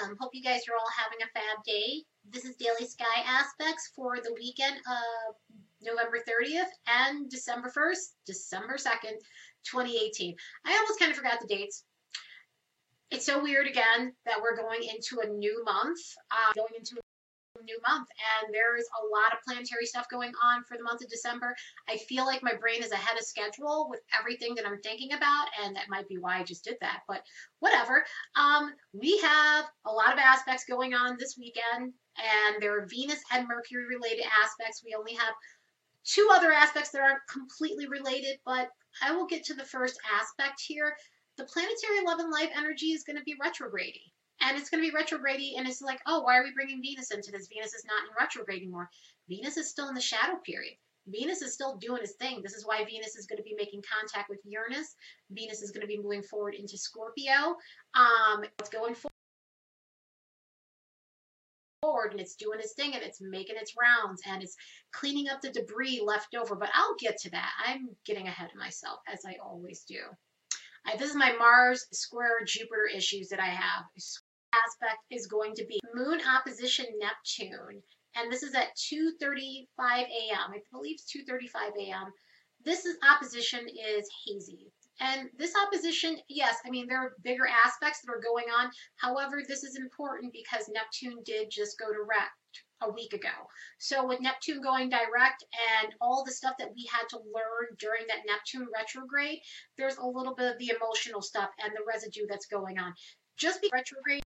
welcome. Hope you guys are all having a fab day. This is Daily Sky Aspects for the weekend of November 30th and December 1st, December 2nd, 2018. I almost kind of forgot the dates. It's so weird again that we're going into a new month, uh, going into new month and there's a lot of planetary stuff going on for the month of December. I feel like my brain is ahead of schedule with everything that I'm thinking about and that might be why I just did that, but whatever. Um, we have a lot of aspects going on this weekend and there are Venus and Mercury related aspects. We only have two other aspects that aren't completely related, but I will get to the first aspect here. The planetary love and life energy is going to be retrograding and it's going to be retrograde and it's like oh why are we bringing venus into this? Venus is not in retrograde anymore. Venus is still in the shadow period. Venus is still doing its thing. This is why venus is going to be making contact with uranus. Venus is going to be moving forward into scorpio. Um it's going forward and it's doing its thing and it's making its rounds and it's cleaning up the debris left over. But i'll get to that. I'm getting ahead of myself as i always do. This is my Mars square Jupiter issues that I have aspect is going to be Moon opposition Neptune. And this is at 2.35 a.m. I believe it's 2.35 a.m. This is, opposition is hazy. And this opposition, yes, I mean, there are bigger aspects that are going on. However, this is important because Neptune did just go direct a week ago. So with Neptune going direct and all the stuff that we had to learn during that Neptune retrograde, there's a little bit of the emotional stuff and the residue that's going on. Just be retrograde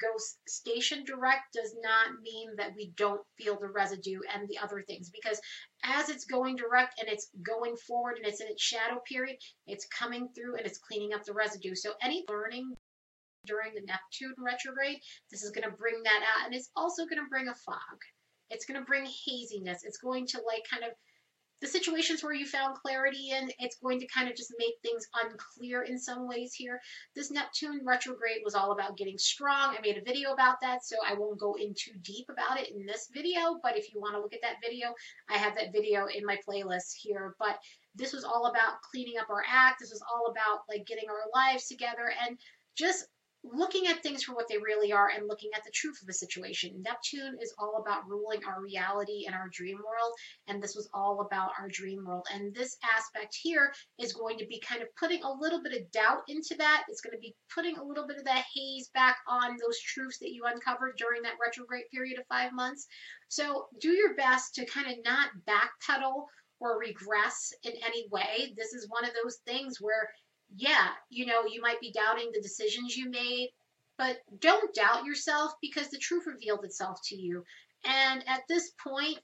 goes station direct does not mean that we don't feel the residue and the other things because as it's going direct and it's going forward and it's in its shadow period, it's coming through and it's cleaning up the residue. So any learning during the Neptune retrograde, this is going to bring that out and it's also going to bring a fog. It's going to bring haziness. It's going to like kind of the situations where you found clarity in, it's going to kind of just make things unclear in some ways here. This Neptune retrograde was all about getting strong. I made a video about that, so I won't go in too deep about it in this video, but if you want to look at that video, I have that video in my playlist here. But this was all about cleaning up our act. This was all about like getting our lives together and just looking at things for what they really are and looking at the truth of the situation. Neptune is all about ruling our reality and our dream world, and this was all about our dream world. And this aspect here is going to be kind of putting a little bit of doubt into that. It's going to be putting a little bit of that haze back on those truths that you uncovered during that retrograde period of five months. So do your best to kind of not backpedal or regress in any way. This is one of those things where yeah, you know, you might be doubting the decisions you made, but don't doubt yourself because the truth revealed itself to you. And at this point,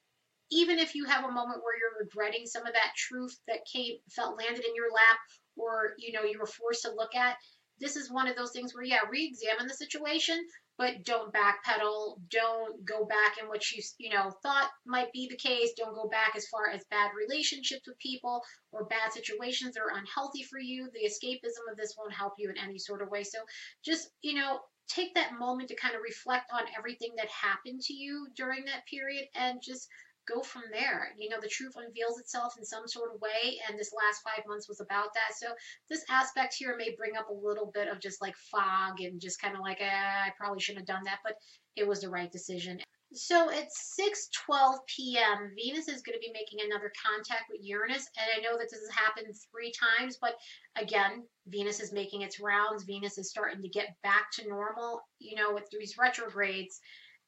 even if you have a moment where you're regretting some of that truth that came felt landed in your lap or you know you were forced to look at, this is one of those things where yeah, re-examine the situation, but don't backpedal. Don't go back in what you you know thought might be the case. Don't go back as far as bad relationships with people or bad situations that are unhealthy for you. The escapism of this won't help you in any sort of way. So just you know take that moment to kind of reflect on everything that happened to you during that period and just go from there. You know, the truth unveils itself in some sort of way, and this last five months was about that. So this aspect here may bring up a little bit of just like fog and just kind of like, eh, I probably shouldn't have done that, but it was the right decision. So at 6:12 p.m., Venus is going to be making another contact with Uranus, and I know that this has happened three times, but again, Venus is making its rounds. Venus is starting to get back to normal. You know, with these retrogrades,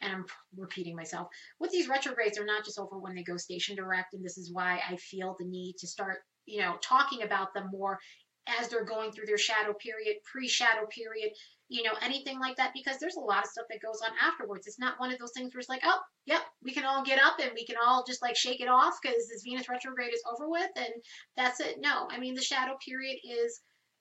and I'm repeating myself, with these retrogrades, they're not just over when they go station direct, and this is why I feel the need to start, you know, talking about them more as they're going through their shadow period, pre-shadow period, you know, anything like that, because there's a lot of stuff that goes on afterwards. It's not one of those things where it's like, oh, yep, we can all get up and we can all just like shake it off because this Venus retrograde is over with and that's it. No, I mean, the shadow period is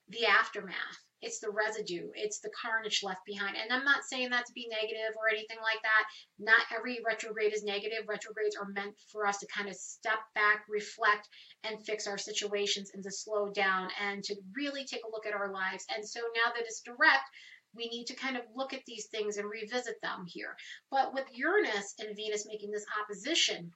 the aftermath it's the residue, it's the carnage left behind. And I'm not saying that to be negative or anything like that. Not every retrograde is negative. Retrogrades are meant for us to kind of step back, reflect, and fix our situations and to slow down and to really take a look at our lives. And so now that it's direct, we need to kind of look at these things and revisit them here. But with Uranus and Venus making this opposition,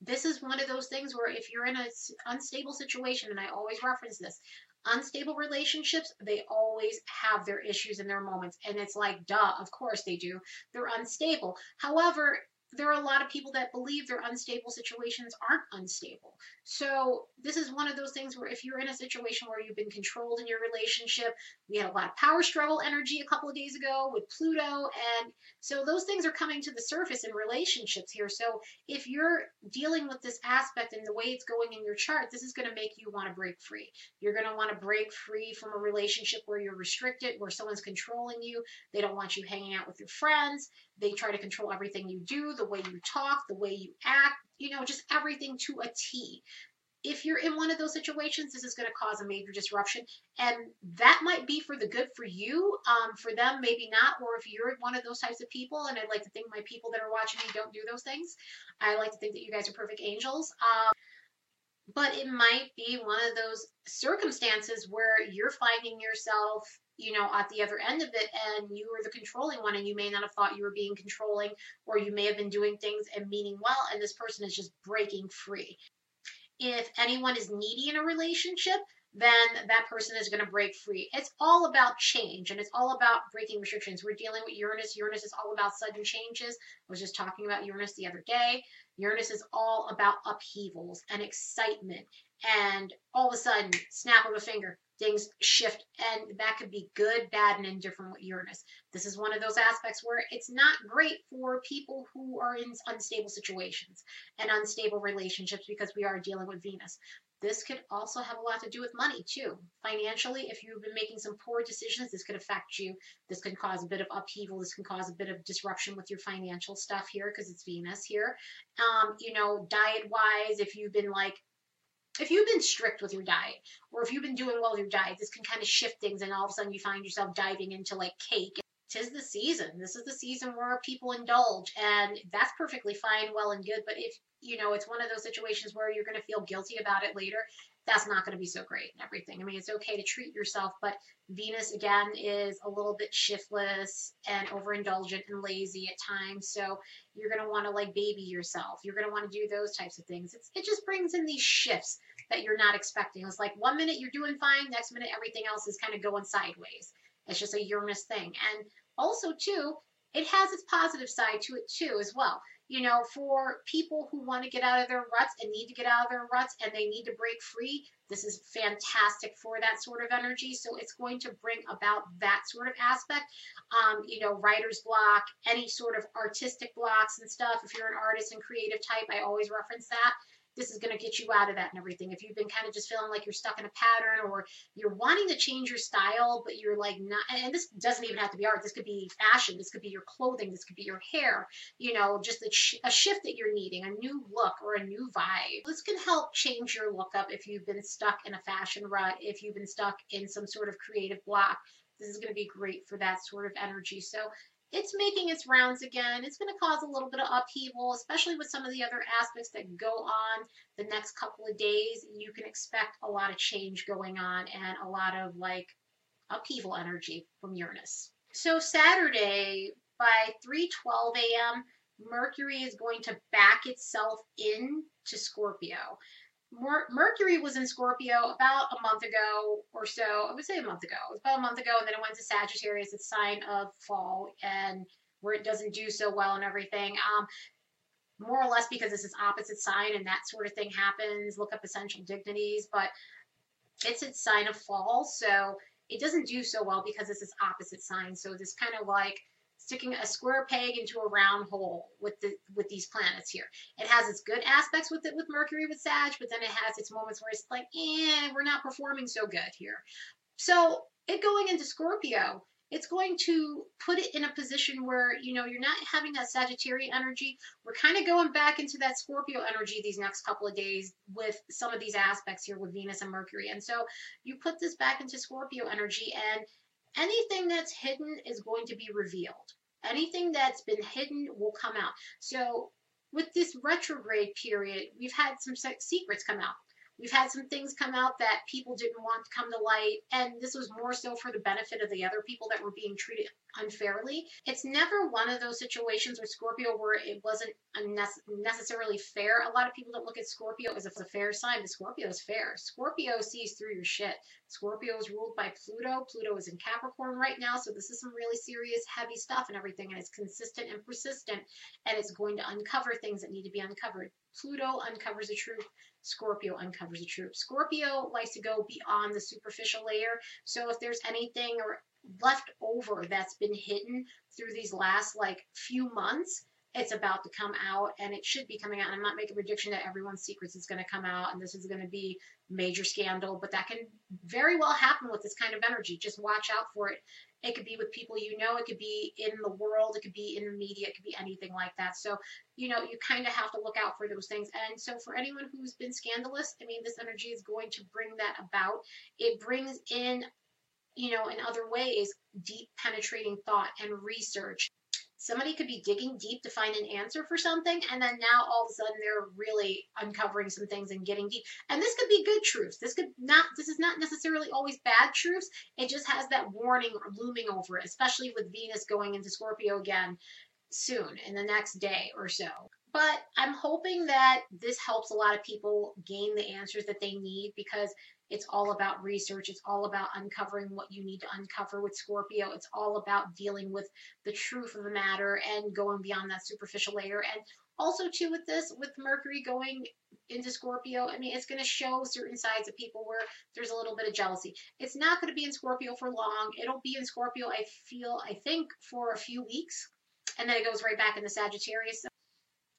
this is one of those things where if you're in an unstable situation, and I always reference this, unstable relationships, they always have their issues and their moments. And it's like, duh, of course they do. They're unstable. However, there are a lot of people that believe their unstable situations aren't unstable. So this is one of those things where if you're in a situation where you've been controlled in your relationship, we had a lot of power struggle energy a couple of days ago with Pluto. And so those things are coming to the surface in relationships here. So if you're dealing with this aspect and the way it's going in your chart, this is going to make you want to break free. You're going to want to break free from a relationship where you're restricted, where someone's controlling you. They don't want you hanging out with your friends. They try to control everything you do, the way you talk, the way you act, you know, just everything to a T. If you're in one of those situations, this is going to cause a major disruption. And that might be for the good for you. Um, for them, maybe not. Or if you're one of those types of people, and I'd like to think my people that are watching me don't do those things, I like to think that you guys are perfect angels. Um, but it might be one of those circumstances where you're finding yourself you know, at the other end of it, and you were the controlling one, and you may not have thought you were being controlling, or you may have been doing things and meaning well, and this person is just breaking free. If anyone is needy in a relationship, then that person is going to break free. It's all about change and it's all about breaking restrictions. We're dealing with Uranus. Uranus is all about sudden changes. I was just talking about Uranus the other day. Uranus is all about upheavals and excitement. And all of a sudden, snap of a finger, things shift and that could be good bad and indifferent with uranus. This is one of those aspects where it's not great for people who are in unstable situations and unstable relationships because we are dealing with venus. This could also have a lot to do with money too. Financially if you've been making some poor decisions this could affect you. This can cause a bit of upheaval. This can cause a bit of disruption with your financial stuff here because it's venus here. Um, you know diet wise if you've been like if you've been strict with your diet or if you've been doing well with your diet, this can kind of shift things and all of a sudden you find yourself diving into like cake. Tis the season. This is the season where people indulge and that's perfectly fine, well and good. But if, you know, it's one of those situations where you're going to feel guilty about it later, that's not going to be so great and everything. I mean, it's okay to treat yourself, but Venus again is a little bit shiftless and overindulgent and lazy at times. So you're going to want to like baby yourself. You're going to want to do those types of things. It's, it just brings in these shifts that you're not expecting. It's like one minute you're doing fine, next minute everything else is kind of going sideways. It's just a Uranus thing. And also, too, it has its positive side to it, too, as well you know, for people who want to get out of their ruts and need to get out of their ruts and they need to break free, this is fantastic for that sort of energy. So it's going to bring about that sort of aspect. Um, you know, writer's block, any sort of artistic blocks and stuff. If you're an artist and creative type, I always reference that this is going to get you out of that and everything. If you've been kind of just feeling like you're stuck in a pattern or you're wanting to change your style, but you're like not, and this doesn't even have to be art. This could be fashion. This could be your clothing. This could be your hair. You know, just a, a shift that you're needing, a new look or a new vibe. This can help change your look up if you've been stuck in a fashion rut, if you've been stuck in some sort of creative block. This is going to be great for that sort of energy. So it's making its rounds again. It's going to cause a little bit of upheaval, especially with some of the other aspects that go on the next couple of days. You can expect a lot of change going on and a lot of like upheaval energy from Uranus. So Saturday by 3:12 a.m., Mercury is going to back itself in to Scorpio. Mercury was in Scorpio about a month ago or so. I would say a month ago. It was about a month ago, and then it went to Sagittarius, it's sign of fall, and where it doesn't do so well and everything. Um, more or less because it's its opposite sign and that sort of thing happens. Look up essential dignities, but it's its sign of fall, so it doesn't do so well because it's its opposite sign. So this kind of like sticking a square peg into a round hole with the with these planets here. It has its good aspects with it with Mercury with Sag, but then it has its moments where it's like, eh, we're not performing so good here. So it going into Scorpio, it's going to put it in a position where you know you're not having that Sagittarian energy. We're kind of going back into that Scorpio energy these next couple of days with some of these aspects here with Venus and Mercury. And so you put this back into Scorpio energy and anything that's hidden is going to be revealed. Anything that's been hidden will come out. So with this retrograde period, we've had some secrets come out. We've had some things come out that people didn't want to come to light, and this was more so for the benefit of the other people that were being treated unfairly. It's never one of those situations with Scorpio where it wasn't necessarily fair. A lot of people don't look at Scorpio as if it's a fair sign, but Scorpio is fair. Scorpio sees through your shit. Scorpio is ruled by Pluto. Pluto is in Capricorn right now, so this is some really serious, heavy stuff and everything, and it's consistent and persistent, and it's going to uncover things that need to be uncovered. Pluto uncovers the truth. Scorpio uncovers the truth. Scorpio likes to go beyond the superficial layer. So if there's anything or left over that's been hidden through these last like few months, it's about to come out and it should be coming out. And I'm not making a prediction that everyone's secrets is going to come out and this is going to be major scandal, but that can very well happen with this kind of energy. Just watch out for it. It could be with people you know, it could be in the world, it could be in the media, it could be anything like that. So, you know, you kind of have to look out for those things. And so, for anyone who's been scandalous, I mean, this energy is going to bring that about. It brings in you know, in other ways, deep penetrating thought and research somebody could be digging deep to find an answer for something and then now all of a sudden they're really uncovering some things and getting deep. And this could be good truths. This could not this is not necessarily always bad truths. It just has that warning looming over it especially with venus going into scorpio again soon in the next day or so but i'm hoping that this helps a lot of people gain the answers that they need because it's all about research. It's all about uncovering what you need to uncover with Scorpio. It's all about dealing with the truth of the matter and going beyond that superficial layer. And also, too, with this, with Mercury going into Scorpio, I mean, it's going to show certain sides of people where there's a little bit of jealousy. It's not going to be in Scorpio for long. It'll be in Scorpio, I feel, I think, for a few weeks. And then it goes right back into Sagittarius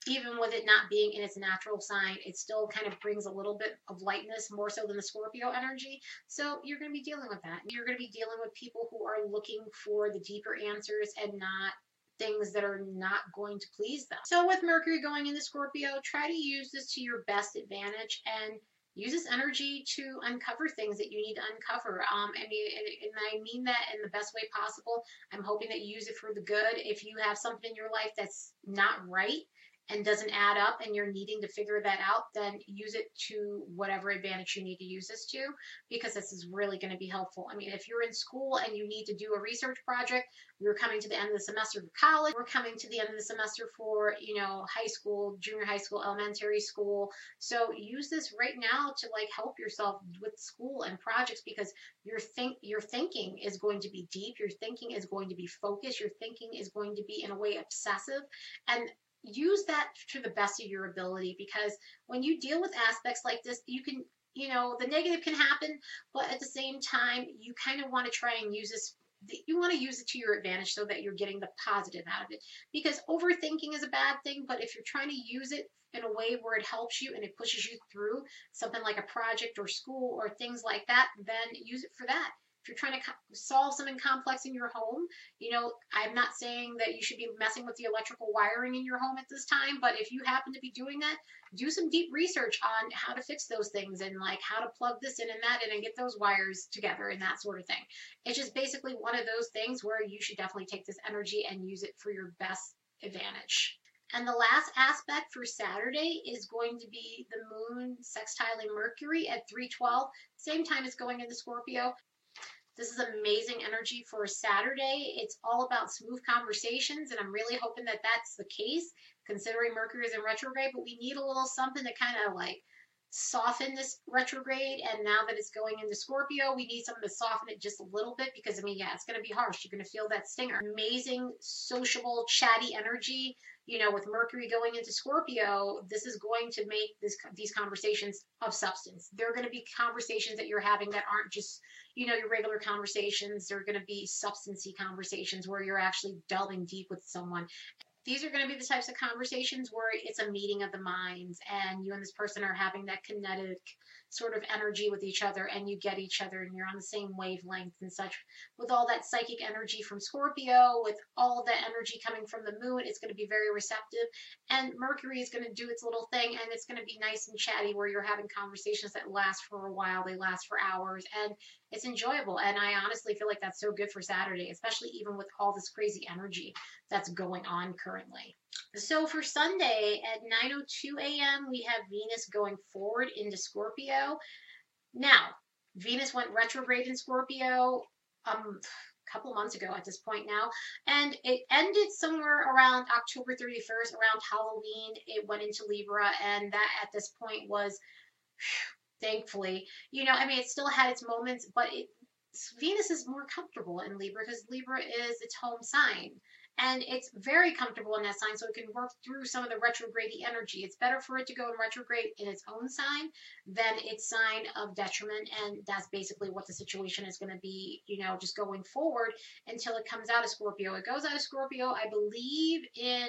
even with it not being in its natural sign, it still kind of brings a little bit of lightness more so than the Scorpio energy. So you're going to be dealing with that. You're going to be dealing with people who are looking for the deeper answers and not things that are not going to please them. So with Mercury going into Scorpio, try to use this to your best advantage and use this energy to uncover things that you need to uncover. Um, and, I mean that in the best way possible. I'm hoping that you use it for the good. If you have something in your life that's not right, and doesn't add up and you're needing to figure that out, then use it to whatever advantage you need to use this to because this is really going to be helpful. I mean, if you're in school and you need to do a research project, we're coming to the end of the semester for college, we're coming to the end of the semester for, you know, high school, junior high school, elementary school. So use this right now to like help yourself with school and projects because your think your thinking is going to be deep, your thinking is going to be focused, your thinking is going to be in a way obsessive and use that to the best of your ability because when you deal with aspects like this, you can, you know, the negative can happen, but at the same time, you kind of want to try and use this. You want to use it to your advantage so that you're getting the positive out of it. Because overthinking is a bad thing, but if you're trying to use it in a way where it helps you and it pushes you through something like a project or school or things like that, then use it for that if you're trying to solve something complex in your home, you know, I'm not saying that you should be messing with the electrical wiring in your home at this time, but if you happen to be doing that, do some deep research on how to fix those things and like how to plug this in and that in and get those wires together and that sort of thing. It's just basically one of those things where you should definitely take this energy and use it for your best advantage. And the last aspect for Saturday is going to be the moon sextiling Mercury at 312, same time as going into Scorpio. This is amazing energy for Saturday. It's all about smooth conversations, and I'm really hoping that that's the case, considering Mercury is in retrograde. But we need a little something to kind of like soften this retrograde. And now that it's going into Scorpio, we need something to soften it just a little bit because, I mean, yeah, it's going to be harsh. You're going to feel that stinger. Amazing, sociable, chatty energy you know, with Mercury going into Scorpio, this is going to make this these conversations of substance. They're going to be conversations that you're having that aren't just, you know, your regular conversations. They're going to be substancy conversations where you're actually delving deep with someone. These are going to be the types of conversations where it's a meeting of the minds and you and this person are having that kinetic sort of energy with each other and you get each other and you're on the same wavelength and such. With all that psychic energy from Scorpio, with all that energy coming from the moon, it's going to be very receptive. And Mercury is going to do its little thing and it's going to be nice and chatty where you're having conversations that last for a while, they last for hours, and it's enjoyable. And I honestly feel like that's so good for Saturday, especially even with all this crazy energy that's going on currently. So for Sunday at 9:02 a.m., we have Venus going forward into Scorpio. Now, Venus went retrograde in Scorpio um a couple months ago at this point now, and it ended somewhere around October 31st, around Halloween. It went into Libra, and that at this point was thankfully, you know, I mean, it still had its moments, but it Venus is more comfortable in Libra because Libra is its home sign and it's very comfortable in that sign so it can work through some of the retrograde energy. It's better for it to go in retrograde in its own sign than its sign of detriment and that's basically what the situation is going to be you know just going forward until it comes out of scorpio. It goes out of scorpio i believe in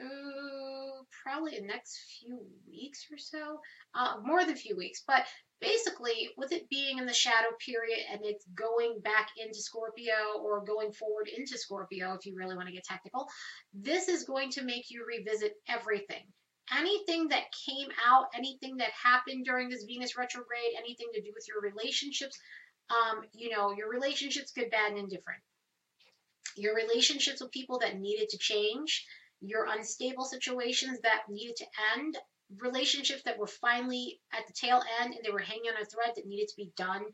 uh, probably the next few weeks or so, uh, more than a few weeks. But basically, with it being in the shadow period and it's going back into Scorpio or going forward into Scorpio, if you really want to get technical, this is going to make you revisit everything. Anything that came out, anything that happened during this Venus retrograde, anything to do with your relationships, um, you know, your relationships, good, bad, and indifferent. Your relationships with people that needed to change, your unstable situations that needed to end, relationships that were finally at the tail end and they were hanging on a thread that needed to be done,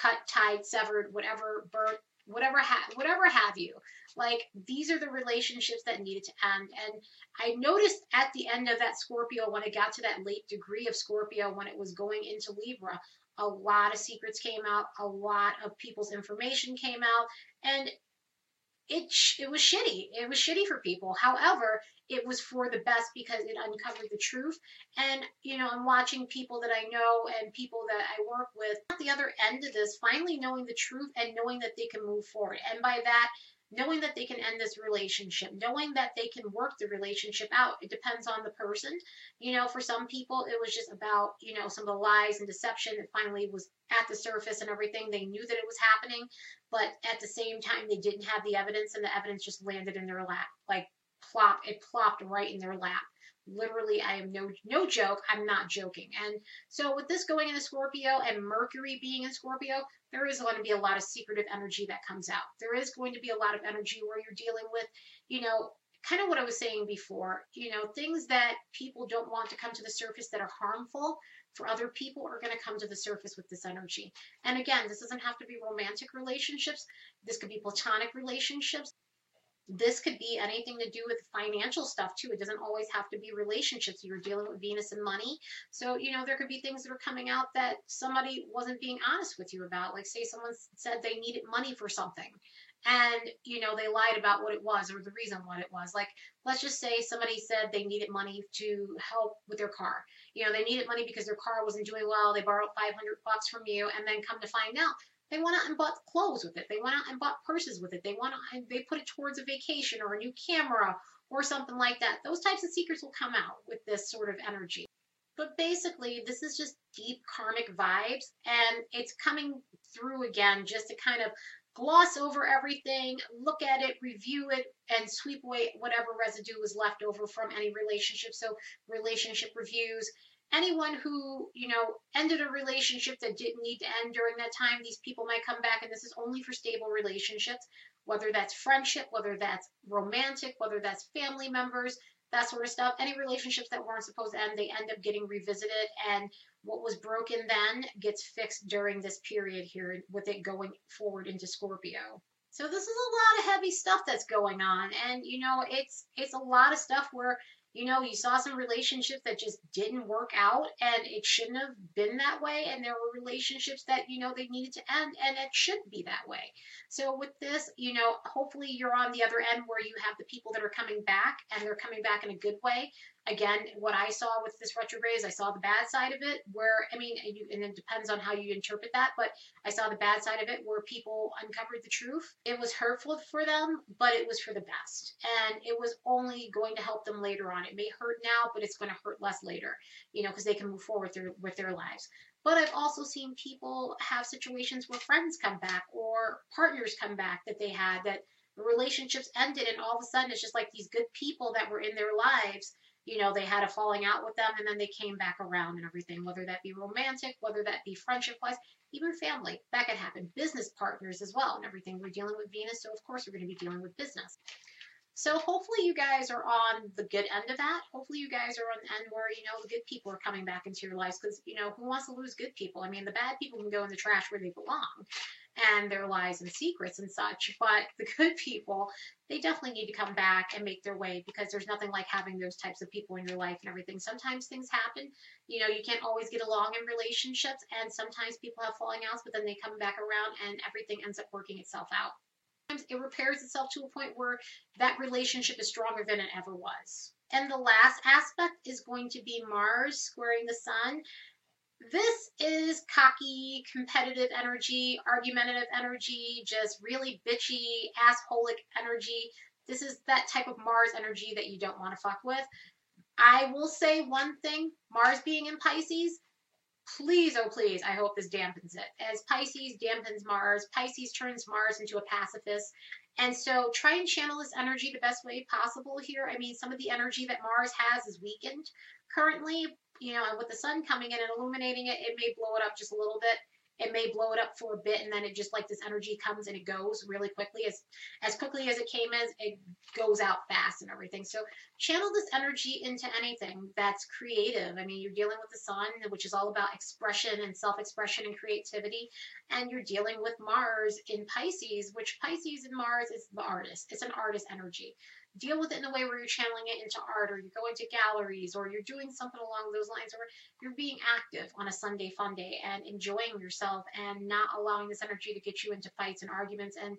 cut, tied, severed, whatever, burnt, whatever, ha- whatever have you. Like these are the relationships that needed to end. And I noticed at the end of that Scorpio, when it got to that late degree of Scorpio, when it was going into Libra, a lot of secrets came out, a lot of people's information came out, and it it was shitty. It was shitty for people. However, it was for the best because it uncovered the truth. And you know, I'm watching people that I know and people that I work with at the other end of this, finally knowing the truth and knowing that they can move forward. And by that, knowing that they can end this relationship, knowing that they can work the relationship out. It depends on the person. You know, for some people, it was just about, you know, some of the lies and deception that finally was at the surface and everything. They knew that it was happening, but at the same time, they didn't have the evidence, and the evidence just landed in their lap, like plop. It plopped right in their lap. Literally, I am no no joke. I'm not joking. And so with this going into Scorpio and Mercury being in Scorpio, there is going to be a lot of secretive energy that comes out. There is going to be a lot of energy where you're dealing with, you know, kind of what I was saying before, you know, things that people don't want to come to the surface that are harmful for other people are going to come to the surface with this energy. And again, this doesn't have to be romantic relationships. This could be platonic relationships this could be anything to do with financial stuff too. It doesn't always have to be relationships. You're dealing with Venus and money. So, you know, there could be things that are coming out that somebody wasn't being honest with you about. Like, say someone said they needed money for something and, you know, they lied about what it was or the reason what it was. Like, let's just say somebody said they needed money to help with their car. You know, they needed money because their car wasn't doing well. They borrowed 500 bucks from you and then come to find out they went out and bought clothes with it. They went out and bought purses with it. They went out and they put it towards a vacation or a new camera or something like that. Those types of secrets will come out with this sort of energy. But basically, this is just deep karmic vibes, and it's coming through again just to kind of gloss over everything, look at it, review it, and sweep away whatever residue was left over from any relationship. So, relationship reviews, anyone who you know ended a relationship that didn't need to end during that time these people might come back and this is only for stable relationships whether that's friendship whether that's romantic whether that's family members that sort of stuff. Any relationships that weren't supposed to end they end up getting revisited and what was broken then gets fixed during this period here with it going forward into scorpio. So this is a lot of heavy stuff that's going on and you know it's it's a lot of stuff where you know, you saw some relationships that just didn't work out and it shouldn't have been that way. And there were relationships that, you know, they needed to end and it should be that way. So with this, you know, hopefully you're on the other end where you have the people that are coming back and they're coming back in a good way again, what I saw with this retrograde is I saw the bad side of it, where I mean, and, you, and, it depends on how you interpret that, but I saw the bad side of it where people uncovered the truth. It was hurtful for them, but it was for the best, and it was only going to help them later on. It may hurt now, but it's going to hurt less later, you know, because they can move forward through, with their lives. But I've also seen people have situations where friends come back or partners come back that they had that relationships ended and all of a sudden it's just like these good people that were in their lives you know, they had a falling out with them and then they came back around and everything, whether that be romantic, whether that be friendship wise, even family. That could happen. Business partners as well and everything. We're dealing with Venus, so of course we're going to be dealing with business. So hopefully you guys are on the good end of that. Hopefully you guys are on the end where, you know, the good people are coming back into your lives because, you know, who wants to lose good people? I mean, the bad people can go in the trash where they belong and their lies and secrets and such. But the good people, they definitely need to come back and make their way because there's nothing like having those types of people in your life and everything. Sometimes things happen. You know, you can't always get along in relationships and sometimes people have falling outs, but then they come back around and everything ends up working itself out it repairs itself to a point where that relationship is stronger than it ever was. And the last aspect is going to be Mars squaring the Sun. This is cocky, competitive energy, argumentative energy, just really bitchy, assholic energy. This is that type of Mars energy that you don't want to fuck with. I will say one thing Mars being in Pisces, please, oh please, I hope this dampens it. As Pisces dampens Mars, Pisces turns Mars into a pacifist. And so try and channel this energy the best way possible here. I mean, some of the energy that Mars has is weakened currently, you know, and with the sun coming in and illuminating it, it may blow it up just a little bit. It may blow it up for a bit and then it just like this energy comes and it goes really quickly. As as quickly as it came as it goes out fast and everything. So channel this energy into anything that's creative. I mean you're dealing with the sun which is all about expression and self-expression and creativity and you're dealing with mars in pisces which pisces and mars is the artist. It's an artist energy deal with it in a way where you're channeling it into art or you're going to galleries or you're doing something along those lines or you're being active on a Sunday fun day and enjoying yourself and not allowing this energy to get you into fights and arguments and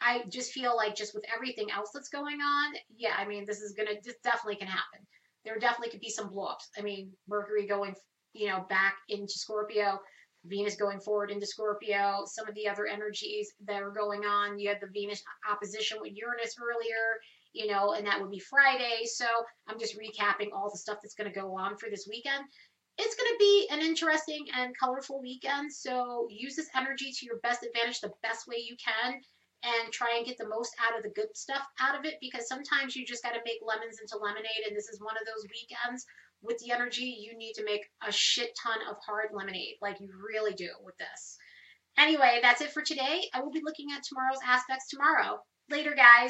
I just feel like just with everything else that's going on, yeah, I mean, this is gonna, this definitely can happen. There definitely could be some blowups. I mean, Mercury going, you know, back into Scorpio, Venus going forward into Scorpio, some of the other energies that are going on. You had the Venus opposition with Uranus earlier you know, and that would be Friday. So I'm just recapping all the stuff that's going to go on for this weekend. It's going to be an interesting and colorful weekend. So use this energy to your best advantage the best way you can and try and get the most out of the good stuff out of it because sometimes you just got to make lemons into lemonade. And this is one of those weekends with the energy you need to make a shit ton of hard lemonade like you really do with this. Anyway, that's it for today. I will be looking at tomorrow's aspects tomorrow. Later, guys.